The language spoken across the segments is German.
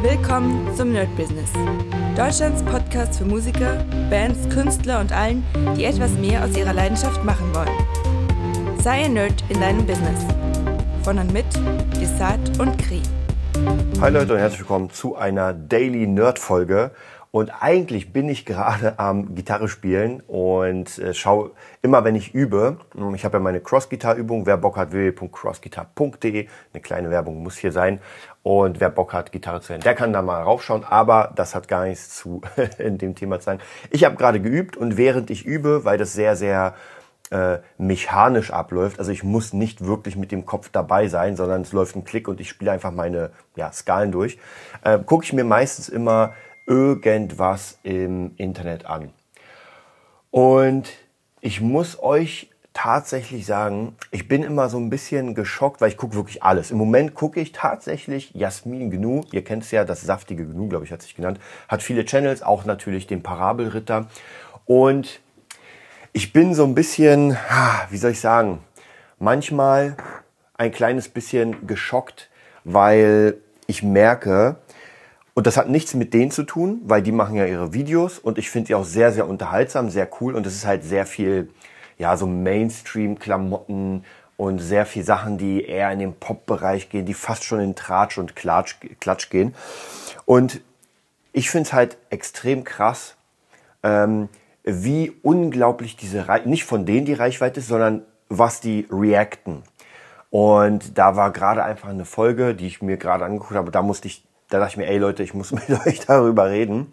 Willkommen zum Nerd Business. Deutschlands Podcast für Musiker, Bands, Künstler und allen, die etwas mehr aus ihrer Leidenschaft machen wollen. Sei ein Nerd in deinem Business. Von und mit Desart und Kri. Hi Leute und herzlich willkommen zu einer Daily Nerd Folge. Und eigentlich bin ich gerade am Gitarre spielen und äh, schaue immer, wenn ich übe. Ich habe ja meine Cross-Gitar-Übung. Wer Bock hat, www.crossguitar.de. Eine kleine Werbung muss hier sein. Und wer Bock hat, Gitarre zu lernen, der kann da mal raufschauen. Aber das hat gar nichts zu in dem Thema zu sagen. Ich habe gerade geübt und während ich übe, weil das sehr, sehr äh, mechanisch abläuft. Also ich muss nicht wirklich mit dem Kopf dabei sein, sondern es läuft ein Klick und ich spiele einfach meine ja, Skalen durch. Äh, Gucke ich mir meistens immer irgendwas im Internet an. Und ich muss euch tatsächlich sagen, ich bin immer so ein bisschen geschockt, weil ich gucke wirklich alles. Im Moment gucke ich tatsächlich Jasmin Gnu. Ihr kennt es ja, das saftige Gnu, glaube ich, hat sich genannt. Hat viele Channels, auch natürlich den Parabelritter. Und ich bin so ein bisschen, wie soll ich sagen, manchmal ein kleines bisschen geschockt, weil ich merke, und das hat nichts mit denen zu tun, weil die machen ja ihre Videos und ich finde die auch sehr, sehr unterhaltsam, sehr cool und es ist halt sehr viel, ja, so Mainstream-Klamotten und sehr viel Sachen, die eher in den Pop-Bereich gehen, die fast schon in Tratsch und Klatsch, Klatsch gehen. Und ich finde es halt extrem krass, ähm, wie unglaublich diese Reichweite, nicht von denen die Reichweite ist, sondern was die reacten. Und da war gerade einfach eine Folge, die ich mir gerade angeguckt habe, da musste ich da dachte ich mir, ey Leute, ich muss mit euch darüber reden.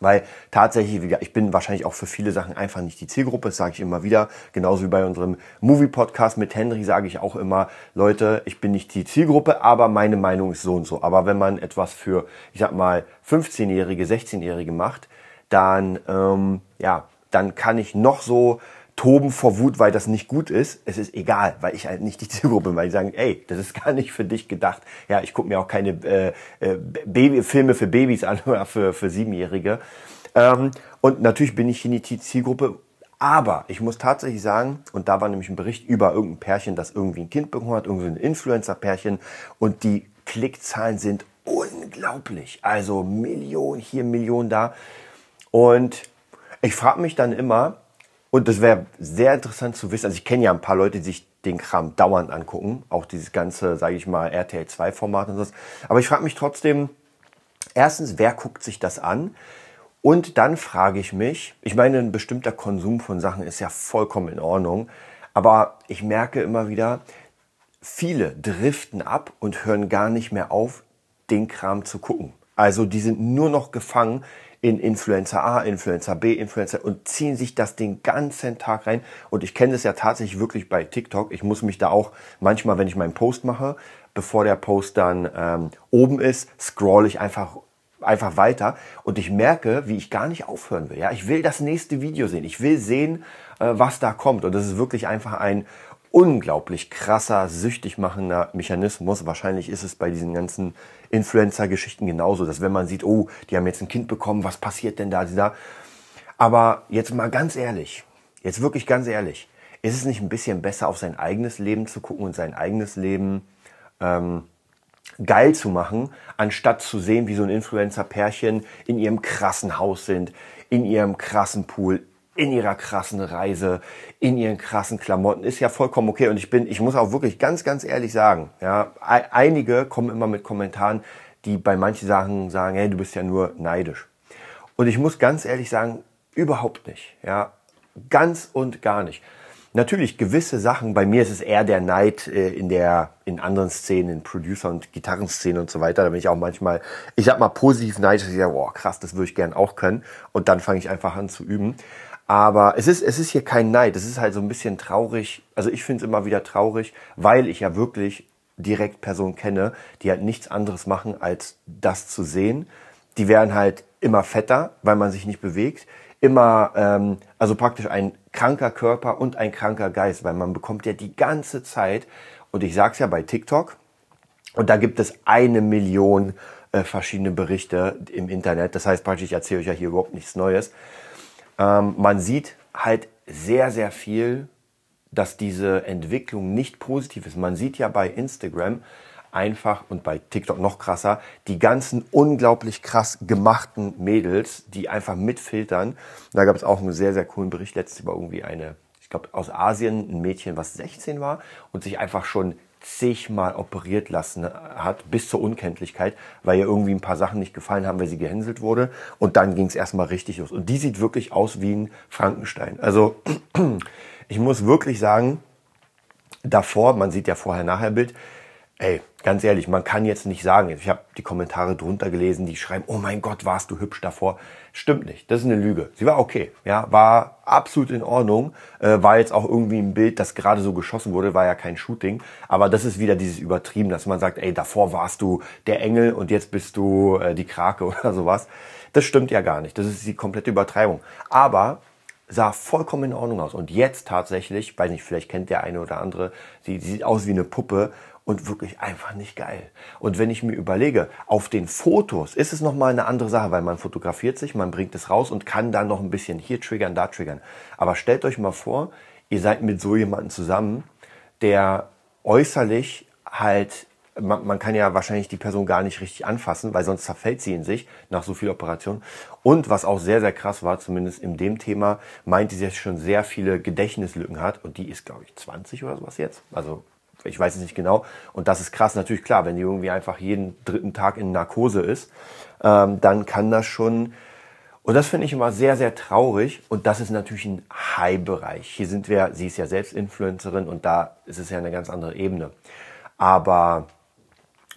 Weil tatsächlich, ich bin wahrscheinlich auch für viele Sachen einfach nicht die Zielgruppe, das sage ich immer wieder. Genauso wie bei unserem Movie-Podcast mit Henry sage ich auch immer, Leute, ich bin nicht die Zielgruppe, aber meine Meinung ist so und so. Aber wenn man etwas für, ich sag mal, 15-Jährige, 16-Jährige macht, dann, ähm, ja, dann kann ich noch so toben vor Wut, weil das nicht gut ist. Es ist egal, weil ich halt nicht die Zielgruppe bin, weil die sagen, ey, das ist gar nicht für dich gedacht. Ja, ich gucke mir auch keine äh, äh, Baby Filme für Babys an oder für, für Siebenjährige. Ähm, und natürlich bin ich hier nicht die Zielgruppe. Aber ich muss tatsächlich sagen, und da war nämlich ein Bericht über irgendein Pärchen, das irgendwie ein Kind bekommen hat, irgendwie ein Influencer-Pärchen, und die Klickzahlen sind unglaublich. Also Millionen hier, Millionen da. Und ich frage mich dann immer, und das wäre sehr interessant zu wissen. Also ich kenne ja ein paar Leute, die sich den Kram dauernd angucken. Auch dieses ganze, sage ich mal, RTL 2 Format und so. Aber ich frage mich trotzdem, erstens, wer guckt sich das an? Und dann frage ich mich, ich meine, ein bestimmter Konsum von Sachen ist ja vollkommen in Ordnung. Aber ich merke immer wieder, viele driften ab und hören gar nicht mehr auf, den Kram zu gucken. Also die sind nur noch gefangen in Influencer A, Influencer B, Influencer und ziehen sich das den ganzen Tag rein. Und ich kenne das ja tatsächlich wirklich bei TikTok. Ich muss mich da auch manchmal, wenn ich meinen Post mache, bevor der Post dann ähm, oben ist, scroll ich einfach einfach weiter und ich merke, wie ich gar nicht aufhören will. Ja, ich will das nächste Video sehen. Ich will sehen, äh, was da kommt. Und das ist wirklich einfach ein unglaublich krasser, süchtig machender Mechanismus. Wahrscheinlich ist es bei diesen ganzen Influencer-Geschichten genauso, dass wenn man sieht, oh, die haben jetzt ein Kind bekommen, was passiert denn da, da? Aber jetzt mal ganz ehrlich, jetzt wirklich ganz ehrlich, ist es nicht ein bisschen besser, auf sein eigenes Leben zu gucken und sein eigenes Leben ähm, geil zu machen, anstatt zu sehen, wie so ein Influencer-Pärchen in ihrem krassen Haus sind, in ihrem krassen Pool, in ihrer krassen Reise, in ihren krassen Klamotten, ist ja vollkommen okay. Und ich bin, ich muss auch wirklich ganz, ganz ehrlich sagen, ja, einige kommen immer mit Kommentaren, die bei manchen Sachen sagen, hey, du bist ja nur neidisch. Und ich muss ganz ehrlich sagen, überhaupt nicht, ja, ganz und gar nicht. Natürlich gewisse Sachen, bei mir ist es eher der Neid äh, in der, in anderen Szenen, in Producer- und Gitarrenszenen und so weiter. Da bin ich auch manchmal, ich sag mal positiv neidisch, ich sage, boah, krass, das würde ich gern auch können. Und dann fange ich einfach an zu üben. Aber es ist, es ist hier kein Neid. Es ist halt so ein bisschen traurig. Also ich finde es immer wieder traurig, weil ich ja wirklich direkt Personen kenne, die halt nichts anderes machen, als das zu sehen. Die werden halt immer fetter, weil man sich nicht bewegt. Immer, ähm, also praktisch ein kranker Körper und ein kranker Geist, weil man bekommt ja die ganze Zeit, und ich sag's ja bei TikTok, und da gibt es eine Million äh, verschiedene Berichte im Internet. Das heißt praktisch, ich erzähle euch ja hier überhaupt nichts Neues. Ähm, man sieht halt sehr, sehr viel, dass diese Entwicklung nicht positiv ist. Man sieht ja bei Instagram einfach und bei TikTok noch krasser, die ganzen unglaublich krass gemachten Mädels, die einfach mitfiltern. Da gab es auch einen sehr, sehr coolen Bericht letztes über irgendwie eine, ich glaube aus Asien, ein Mädchen, was 16 war und sich einfach schon zigmal operiert lassen hat, bis zur Unkenntlichkeit, weil ihr irgendwie ein paar Sachen nicht gefallen haben, weil sie gehänselt wurde. Und dann ging es erstmal richtig los. Und die sieht wirklich aus wie ein Frankenstein. Also ich muss wirklich sagen, davor, man sieht ja vorher-nachher Bild, ey, ganz ehrlich, man kann jetzt nicht sagen, ich habe die Kommentare drunter gelesen, die schreiben, oh mein Gott, warst du hübsch davor. Stimmt nicht, das ist eine Lüge. Sie war okay, ja, war absolut in Ordnung, äh, war jetzt auch irgendwie ein Bild, das gerade so geschossen wurde, war ja kein Shooting, aber das ist wieder dieses Übertrieben, dass man sagt, ey, davor warst du der Engel und jetzt bist du äh, die Krake oder sowas. Das stimmt ja gar nicht, das ist die komplette Übertreibung. Aber sah vollkommen in Ordnung aus. Und jetzt tatsächlich, weiß nicht, vielleicht kennt der eine oder andere, sie, sie sieht aus wie eine Puppe und wirklich einfach nicht geil. Und wenn ich mir überlege, auf den Fotos ist es nochmal eine andere Sache, weil man fotografiert sich, man bringt es raus und kann dann noch ein bisschen hier triggern, da triggern. Aber stellt euch mal vor, ihr seid mit so jemandem zusammen, der äußerlich halt man, man kann ja wahrscheinlich die Person gar nicht richtig anfassen, weil sonst zerfällt sie in sich nach so viel Operation. Und was auch sehr, sehr krass war, zumindest in dem Thema, meinte sie, dass sie schon sehr viele Gedächtnislücken hat. Und die ist, glaube ich, 20 oder sowas jetzt. Also ich weiß es nicht genau. Und das ist krass, natürlich klar, wenn die irgendwie einfach jeden dritten Tag in Narkose ist, ähm, dann kann das schon. Und das finde ich immer sehr, sehr traurig. Und das ist natürlich ein High-Bereich. Hier sind wir, sie ist ja selbst Influencerin und da ist es ja eine ganz andere Ebene. Aber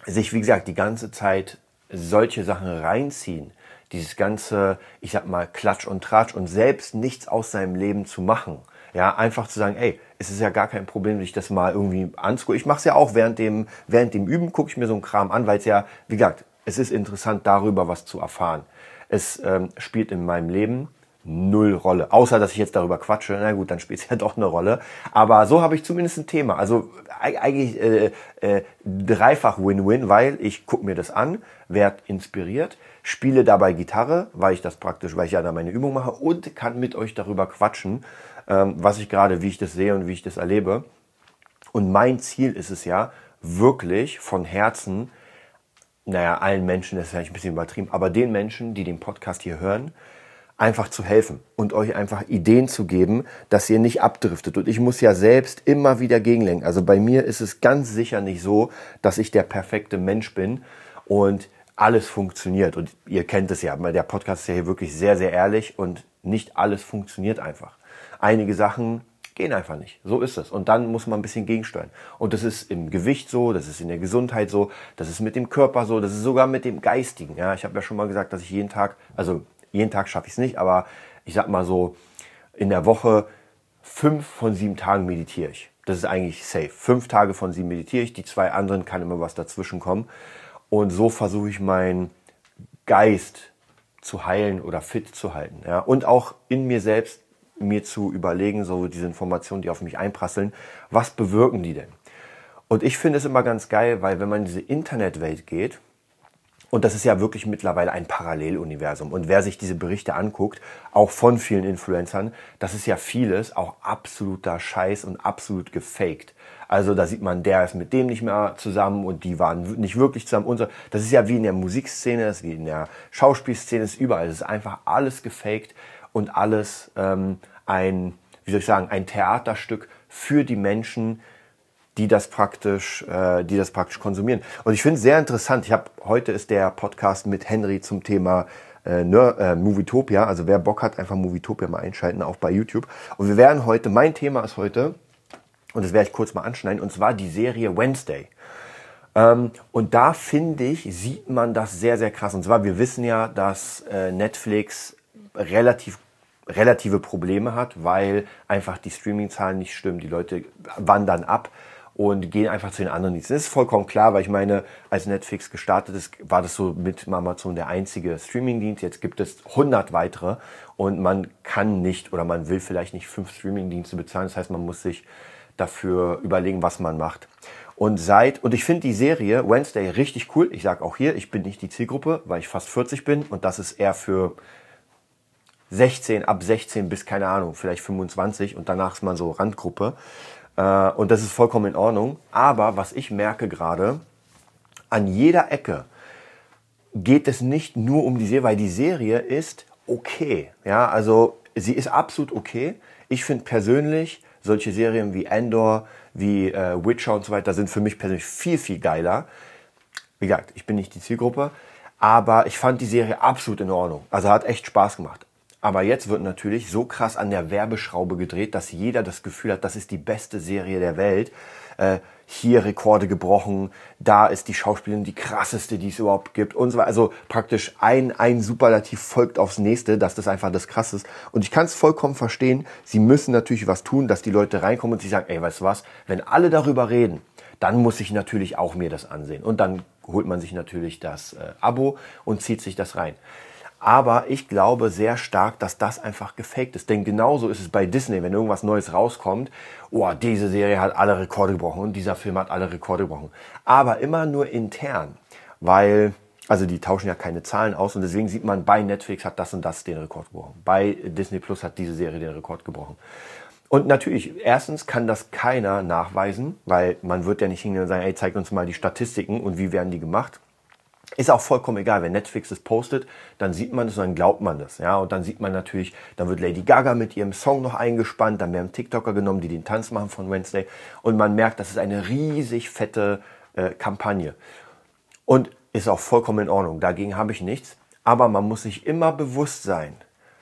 sich, wie gesagt, die ganze Zeit solche Sachen reinziehen, dieses ganze, ich sag mal, Klatsch und Tratsch und selbst nichts aus seinem Leben zu machen. Ja, einfach zu sagen, ey, es ist ja gar kein Problem, sich das mal irgendwie anzugucken. Ich mache es ja auch während dem, während dem Üben, gucke ich mir so einen Kram an, weil es ja, wie gesagt, es ist interessant, darüber was zu erfahren. Es ähm, spielt in meinem Leben null Rolle. Außer, dass ich jetzt darüber quatsche. Na gut, dann spielt es ja doch eine Rolle. Aber so habe ich zumindest ein Thema. Also eigentlich äh, äh, dreifach Win-Win, weil ich gucke mir das an, werde inspiriert, spiele dabei Gitarre, weil ich das praktisch, weil ich ja da meine Übung mache und kann mit euch darüber quatschen, was ich gerade, wie ich das sehe und wie ich das erlebe. Und mein Ziel ist es ja, wirklich von Herzen, naja, allen Menschen, das ist vielleicht ein bisschen übertrieben, aber den Menschen, die den Podcast hier hören, einfach zu helfen und euch einfach Ideen zu geben, dass ihr nicht abdriftet. Und ich muss ja selbst immer wieder gegenlenken. Also bei mir ist es ganz sicher nicht so, dass ich der perfekte Mensch bin und alles funktioniert. Und ihr kennt es ja, der Podcast ist ja hier wirklich sehr, sehr ehrlich und nicht alles funktioniert einfach. Einige Sachen gehen einfach nicht. So ist es. Und dann muss man ein bisschen gegensteuern. Und das ist im Gewicht so, das ist in der Gesundheit so, das ist mit dem Körper so, das ist sogar mit dem Geistigen. Ja, ich habe ja schon mal gesagt, dass ich jeden Tag, also jeden Tag schaffe ich es nicht, aber ich sag mal so, in der Woche fünf von sieben Tagen meditiere ich. Das ist eigentlich safe. Fünf Tage von sieben meditiere ich, die zwei anderen kann immer was dazwischen kommen. Und so versuche ich meinen Geist zu heilen oder fit zu halten. Ja? Und auch in mir selbst mir zu überlegen, so diese Informationen, die auf mich einprasseln, was bewirken die denn? Und ich finde es immer ganz geil, weil wenn man in diese Internetwelt geht, und das ist ja wirklich mittlerweile ein Paralleluniversum. Und wer sich diese Berichte anguckt, auch von vielen Influencern, das ist ja vieles auch absoluter Scheiß und absolut gefaked. Also da sieht man, der ist mit dem nicht mehr zusammen und die waren nicht wirklich zusammen. Und so. Das ist ja wie in der Musikszene, ist wie in der Schauspielszene, ist überall. Das ist einfach alles gefaked und alles ähm, ein, wie soll ich sagen, ein Theaterstück für die Menschen, die das praktisch, äh, die das praktisch konsumieren. Und ich finde es sehr interessant. Ich habe heute ist der Podcast mit Henry zum Thema äh, äh, Movietopia. Also wer Bock hat, einfach Movietopia mal einschalten, auch bei YouTube. Und wir werden heute, mein Thema ist heute, und das werde ich kurz mal anschneiden, und zwar die Serie Wednesday. Ähm, und da finde ich, sieht man das sehr, sehr krass. Und zwar, wir wissen ja, dass äh, Netflix relativ relative Probleme hat, weil einfach die Streaming-Zahlen nicht stimmen. Die Leute wandern ab und gehen einfach zu den anderen Diensten. Das ist vollkommen klar, weil ich meine, als Netflix gestartet ist, war das so mit Amazon der einzige Streamingdienst. Jetzt gibt es 100 weitere und man kann nicht oder man will vielleicht nicht fünf Streamingdienste bezahlen. Das heißt, man muss sich dafür überlegen, was man macht. Und seit, und ich finde die Serie Wednesday richtig cool. Ich sage auch hier, ich bin nicht die Zielgruppe, weil ich fast 40 bin und das ist eher für 16, ab 16 bis keine Ahnung, vielleicht 25 und danach ist man so Randgruppe. Äh, und das ist vollkommen in Ordnung. Aber was ich merke gerade, an jeder Ecke geht es nicht nur um die Serie, weil die Serie ist okay. Ja, also sie ist absolut okay. Ich finde persönlich solche Serien wie Endor, wie äh, Witcher und so weiter sind für mich persönlich viel, viel geiler. Wie gesagt, ich bin nicht die Zielgruppe, aber ich fand die Serie absolut in Ordnung. Also hat echt Spaß gemacht. Aber jetzt wird natürlich so krass an der Werbeschraube gedreht, dass jeder das Gefühl hat, das ist die beste Serie der Welt. Äh, hier Rekorde gebrochen, da ist die Schauspielerin die krasseste, die es überhaupt gibt und so. Also praktisch ein, ein Superlativ folgt aufs nächste, dass das einfach das krass ist. Und ich kann es vollkommen verstehen. Sie müssen natürlich was tun, dass die Leute reinkommen und sie sagen, ey, weißt du was, wenn alle darüber reden, dann muss ich natürlich auch mir das ansehen. Und dann holt man sich natürlich das äh, Abo und zieht sich das rein. Aber ich glaube sehr stark, dass das einfach gefaked ist. Denn genauso ist es bei Disney, wenn irgendwas Neues rauskommt. Oh, diese Serie hat alle Rekorde gebrochen und dieser Film hat alle Rekorde gebrochen. Aber immer nur intern. Weil, also die tauschen ja keine Zahlen aus und deswegen sieht man, bei Netflix hat das und das den Rekord gebrochen. Bei Disney Plus hat diese Serie den Rekord gebrochen. Und natürlich, erstens kann das keiner nachweisen, weil man wird ja nicht hingehen und sagen, ey, zeigt uns mal die Statistiken und wie werden die gemacht. Ist auch vollkommen egal, wenn Netflix es postet, dann sieht man es und dann glaubt man das. Ja, und dann sieht man natürlich, dann wird Lady Gaga mit ihrem Song noch eingespannt, dann werden TikToker genommen, die den Tanz machen von Wednesday und man merkt, das ist eine riesig fette äh, Kampagne. Und ist auch vollkommen in Ordnung, dagegen habe ich nichts. Aber man muss sich immer bewusst sein,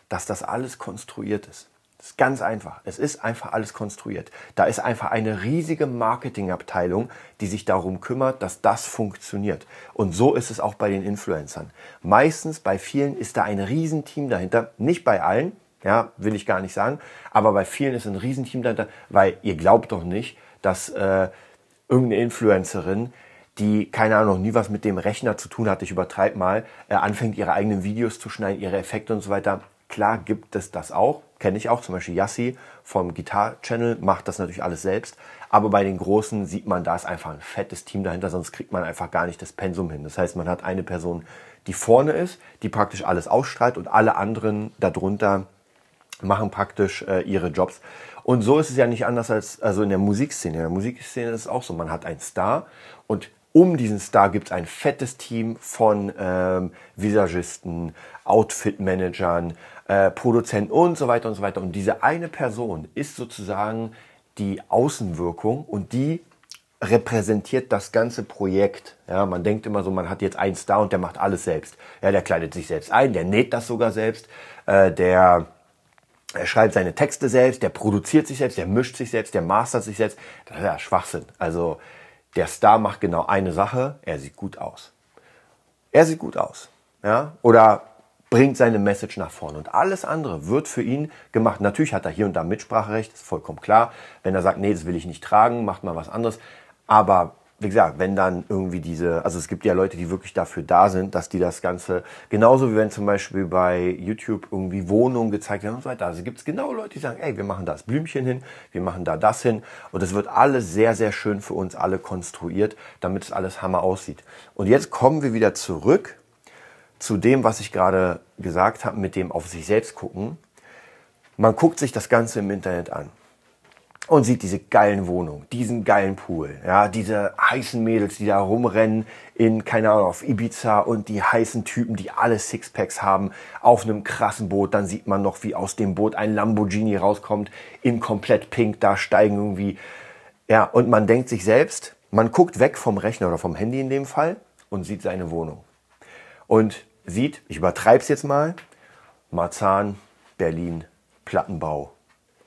dass das alles konstruiert ist. Das ist ganz einfach. Es ist einfach alles konstruiert. Da ist einfach eine riesige Marketingabteilung, die sich darum kümmert, dass das funktioniert. Und so ist es auch bei den Influencern. Meistens bei vielen ist da ein Riesenteam dahinter. Nicht bei allen, ja, will ich gar nicht sagen. Aber bei vielen ist ein Riesenteam dahinter, weil ihr glaubt doch nicht, dass äh, irgendeine Influencerin die, keine Ahnung, nie was mit dem Rechner zu tun hat, ich übertreibe mal, äh, anfängt ihre eigenen Videos zu schneiden, ihre Effekte und so weiter. Klar gibt es das auch, kenne ich auch, zum Beispiel Yassi vom Guitar Channel macht das natürlich alles selbst. Aber bei den Großen sieht man, da ist einfach ein fettes Team dahinter, sonst kriegt man einfach gar nicht das Pensum hin. Das heißt, man hat eine Person, die vorne ist, die praktisch alles ausstrahlt und alle anderen darunter machen praktisch äh, ihre Jobs. Und so ist es ja nicht anders als also in der Musikszene. In der Musikszene ist es auch so. Man hat einen Star und um diesen Star gibt es ein fettes Team von ähm, Visagisten, Outfit-Managern, äh, Produzenten und so weiter und so weiter. Und diese eine Person ist sozusagen die Außenwirkung und die repräsentiert das ganze Projekt. Ja, man denkt immer so, man hat jetzt einen Star und der macht alles selbst. Ja, der kleidet sich selbst ein, der näht das sogar selbst, äh, der er schreibt seine Texte selbst, der produziert sich selbst, der mischt sich selbst, der mastert sich selbst. Das ist ja Schwachsinn. Also der Star macht genau eine Sache, er sieht gut aus. Er sieht gut aus. Ja? Oder bringt seine Message nach vorne. Und alles andere wird für ihn gemacht. Natürlich hat er hier und da Mitspracherecht, ist vollkommen klar. Wenn er sagt, nee, das will ich nicht tragen, macht mal was anderes. Aber wie gesagt, wenn dann irgendwie diese, also es gibt ja Leute, die wirklich dafür da sind, dass die das Ganze, genauso wie wenn zum Beispiel bei YouTube irgendwie Wohnungen gezeigt werden und so weiter. Also gibt es genau Leute, die sagen, ey, wir machen das Blümchen hin, wir machen da das hin. Und es wird alles sehr, sehr schön für uns alle konstruiert, damit es alles Hammer aussieht. Und jetzt kommen wir wieder zurück zu dem, was ich gerade gesagt habe, mit dem auf sich selbst gucken. Man guckt sich das Ganze im Internet an und sieht diese geilen Wohnungen, diesen geilen Pool, ja, diese heißen Mädels, die da rumrennen in, keine Ahnung, auf Ibiza und die heißen Typen, die alle Sixpacks haben, auf einem krassen Boot. Dann sieht man noch, wie aus dem Boot ein Lamborghini rauskommt, in komplett pink, da steigen irgendwie, ja, und man denkt sich selbst, man guckt weg vom Rechner oder vom Handy in dem Fall und sieht seine Wohnung. Und sieht, ich übertreibe es jetzt mal, Marzahn, Berlin, Plattenbau,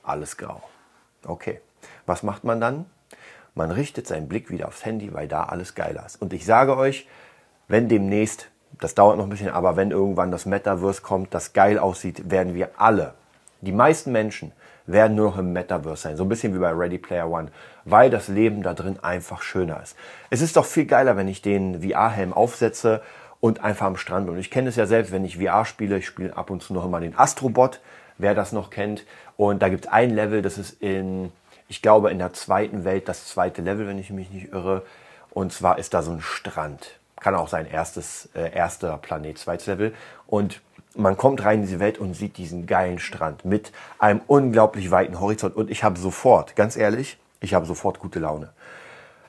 alles grau. Okay, was macht man dann? Man richtet seinen Blick wieder aufs Handy, weil da alles geiler ist. Und ich sage euch, wenn demnächst, das dauert noch ein bisschen, aber wenn irgendwann das Metaverse kommt, das geil aussieht, werden wir alle, die meisten Menschen, werden nur noch im Metaverse sein. So ein bisschen wie bei Ready Player One, weil das Leben da drin einfach schöner ist. Es ist doch viel geiler, wenn ich den VR-Helm aufsetze und einfach am Strand bin. Und ich kenne es ja selbst, wenn ich VR spiele, ich spiele ab und zu noch immer den Astrobot wer das noch kennt. Und da gibt es ein Level, das ist in, ich glaube, in der zweiten Welt das zweite Level, wenn ich mich nicht irre. Und zwar ist da so ein Strand. Kann auch sein erstes, äh, erster Planet, zweites Level. Und man kommt rein in diese Welt und sieht diesen geilen Strand mit einem unglaublich weiten Horizont. Und ich habe sofort, ganz ehrlich, ich habe sofort gute Laune.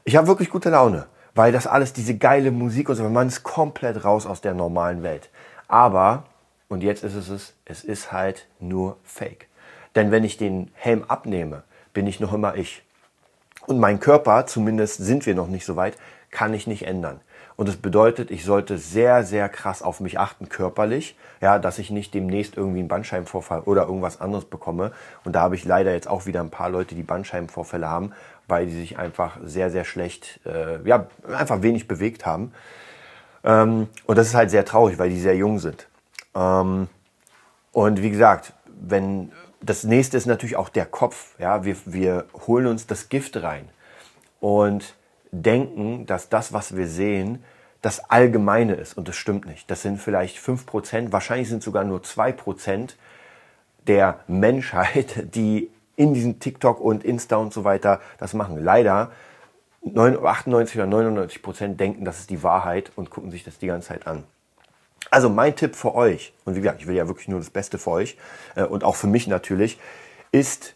Ich habe wirklich gute Laune, weil das alles diese geile Musik und so, man ist komplett raus aus der normalen Welt. Aber, und jetzt ist es es, es ist halt nur Fake. Denn wenn ich den Helm abnehme, bin ich noch immer ich. Und mein Körper, zumindest sind wir noch nicht so weit, kann ich nicht ändern. Und das bedeutet, ich sollte sehr, sehr krass auf mich achten, körperlich, ja, dass ich nicht demnächst irgendwie einen Bandscheibenvorfall oder irgendwas anderes bekomme. Und da habe ich leider jetzt auch wieder ein paar Leute, die Bandscheibenvorfälle haben, weil die sich einfach sehr, sehr schlecht, äh, ja, einfach wenig bewegt haben. Ähm, und das ist halt sehr traurig, weil die sehr jung sind. Ähm, und wie gesagt, wenn das nächste ist natürlich auch der Kopf. Ja, wir, wir holen uns das Gift rein und denken, dass das, was wir sehen, das Allgemeine ist. Und das stimmt nicht. Das sind vielleicht 5%, wahrscheinlich sind sogar nur 2% der Menschheit, die in diesem TikTok und Insta und so weiter das machen. Leider 98 oder 99 Prozent denken, das ist die Wahrheit und gucken sich das die ganze Zeit an. Also mein Tipp für euch, und wie gesagt, ich will ja wirklich nur das Beste für euch äh, und auch für mich natürlich, ist,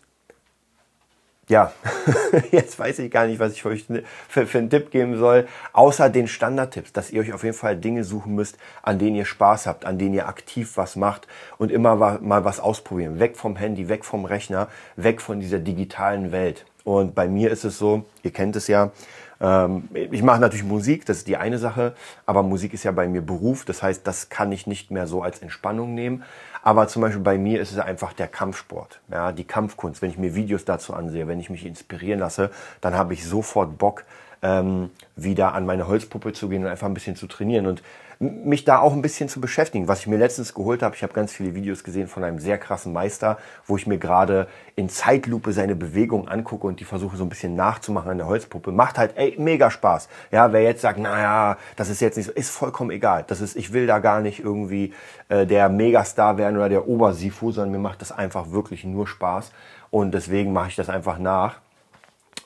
ja, jetzt weiß ich gar nicht, was ich für euch für, für einen Tipp geben soll, außer den Standardtipps, dass ihr euch auf jeden Fall Dinge suchen müsst, an denen ihr Spaß habt, an denen ihr aktiv was macht und immer mal was ausprobieren. Weg vom Handy, weg vom Rechner, weg von dieser digitalen Welt. Und bei mir ist es so, ihr kennt es ja, ich mache natürlich Musik, das ist die eine Sache, aber Musik ist ja bei mir Beruf, das heißt, das kann ich nicht mehr so als Entspannung nehmen. Aber zum Beispiel bei mir ist es einfach der Kampfsport, ja, die Kampfkunst. Wenn ich mir Videos dazu ansehe, wenn ich mich inspirieren lasse, dann habe ich sofort Bock, ähm, wieder an meine Holzpuppe zu gehen und einfach ein bisschen zu trainieren. Und mich da auch ein bisschen zu beschäftigen. Was ich mir letztens geholt habe, ich habe ganz viele Videos gesehen von einem sehr krassen Meister, wo ich mir gerade in Zeitlupe seine Bewegung angucke und die versuche so ein bisschen nachzumachen an der Holzpuppe. Macht halt ey, mega Spaß. Ja, wer jetzt sagt, naja, das ist jetzt nicht so, ist vollkommen egal. Das ist, ich will da gar nicht irgendwie äh, der Megastar werden oder der Obersifu, sondern mir macht das einfach wirklich nur Spaß. Und deswegen mache ich das einfach nach.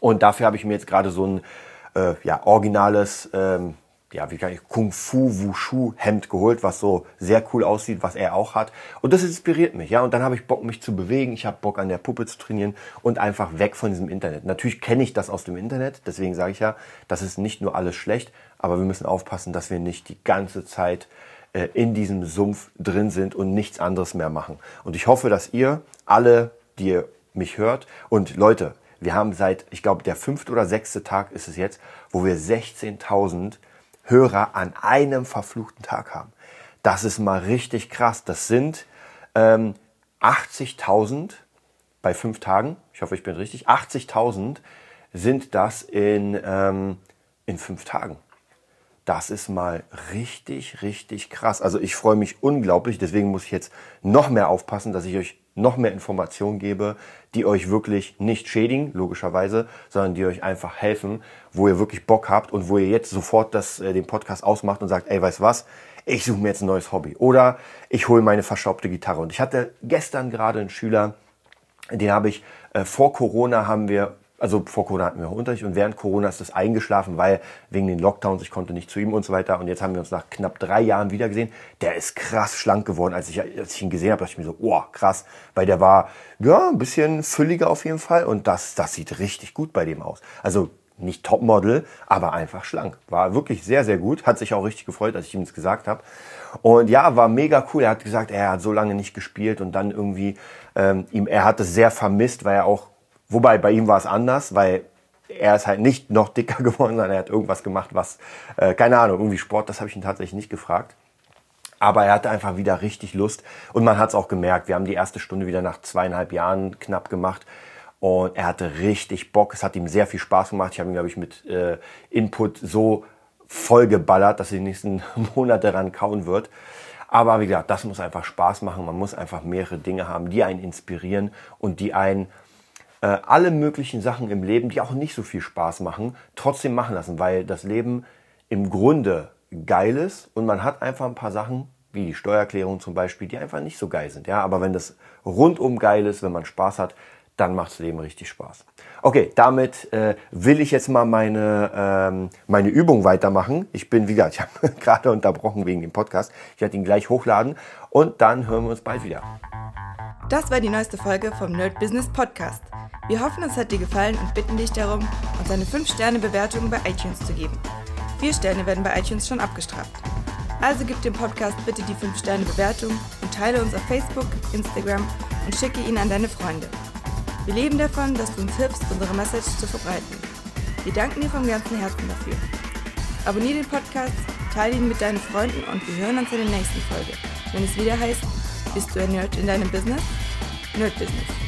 Und dafür habe ich mir jetzt gerade so ein äh, ja, originales ähm, ja, wie kann ich, Kung Fu Wushu Hemd geholt, was so sehr cool aussieht, was er auch hat. Und das inspiriert mich, ja. Und dann habe ich Bock, mich zu bewegen. Ich habe Bock, an der Puppe zu trainieren und einfach weg von diesem Internet. Natürlich kenne ich das aus dem Internet, deswegen sage ich ja, das ist nicht nur alles schlecht, aber wir müssen aufpassen, dass wir nicht die ganze Zeit äh, in diesem Sumpf drin sind und nichts anderes mehr machen. Und ich hoffe, dass ihr alle, die ihr mich hört und Leute, wir haben seit, ich glaube, der fünfte oder sechste Tag ist es jetzt, wo wir 16.000 Hörer an einem verfluchten Tag haben. Das ist mal richtig krass. Das sind ähm, 80.000 bei fünf Tagen. Ich hoffe, ich bin richtig. 80.000 sind das in, ähm, in fünf Tagen. Das ist mal richtig, richtig krass. Also ich freue mich unglaublich. Deswegen muss ich jetzt noch mehr aufpassen, dass ich euch noch mehr Informationen gebe, die euch wirklich nicht schädigen, logischerweise, sondern die euch einfach helfen, wo ihr wirklich Bock habt und wo ihr jetzt sofort das, äh, den Podcast ausmacht und sagt, ey, weißt was, ich suche mir jetzt ein neues Hobby oder ich hole meine verschraubte Gitarre. Und ich hatte gestern gerade einen Schüler, den habe ich, äh, vor Corona haben wir also vor Corona hatten wir Unterricht und während Corona ist das eingeschlafen, weil wegen den Lockdowns, ich konnte nicht zu ihm und so weiter. Und jetzt haben wir uns nach knapp drei Jahren wieder gesehen. Der ist krass schlank geworden. Als ich, als ich ihn gesehen habe, dachte ich mir so, oh, krass. Weil der war, ja, ein bisschen fülliger auf jeden Fall. Und das, das sieht richtig gut bei dem aus. Also nicht Topmodel, aber einfach schlank. War wirklich sehr, sehr gut. Hat sich auch richtig gefreut, als ich ihm das gesagt habe. Und ja, war mega cool. Er hat gesagt, er hat so lange nicht gespielt und dann irgendwie, ähm, ihm, er hat es sehr vermisst, weil er auch Wobei bei ihm war es anders, weil er ist halt nicht noch dicker geworden, sondern er hat irgendwas gemacht, was, äh, keine Ahnung, irgendwie Sport, das habe ich ihn tatsächlich nicht gefragt. Aber er hatte einfach wieder richtig Lust und man hat es auch gemerkt. Wir haben die erste Stunde wieder nach zweieinhalb Jahren knapp gemacht und er hatte richtig Bock. Es hat ihm sehr viel Spaß gemacht. Ich habe ihn, glaube ich, mit äh, Input so vollgeballert, dass er die nächsten Monate ran kauen wird. Aber wie gesagt, das muss einfach Spaß machen. Man muss einfach mehrere Dinge haben, die einen inspirieren und die einen äh, alle möglichen Sachen im Leben, die auch nicht so viel Spaß machen, trotzdem machen lassen, weil das Leben im Grunde geil ist und man hat einfach ein paar Sachen, wie die Steuererklärung zum Beispiel, die einfach nicht so geil sind. Ja, aber wenn das rundum geil ist, wenn man Spaß hat, dann macht das Leben richtig Spaß. Okay, damit äh, will ich jetzt mal meine, ähm, meine Übung weitermachen. Ich bin, wie gesagt, ich habe gerade unterbrochen wegen dem Podcast. Ich werde ihn gleich hochladen und dann hören wir uns bald wieder. Das war die neueste Folge vom Nerd Business Podcast. Wir hoffen, es hat dir gefallen und bitten dich darum, uns eine 5-Sterne-Bewertung bei iTunes zu geben. Vier Sterne werden bei iTunes schon abgestraft. Also gib dem Podcast bitte die 5-Sterne-Bewertung und teile uns auf Facebook, Instagram und schicke ihn an deine Freunde. Wir leben davon, dass du uns hilfst, unsere Message zu verbreiten. Wir danken dir vom ganzen Herzen dafür. Abonnier den Podcast, teile ihn mit deinen Freunden und wir hören uns in der nächsten Folge, wenn es wieder heißt, bist du ein Nerd in deinem Business? Nerd Business.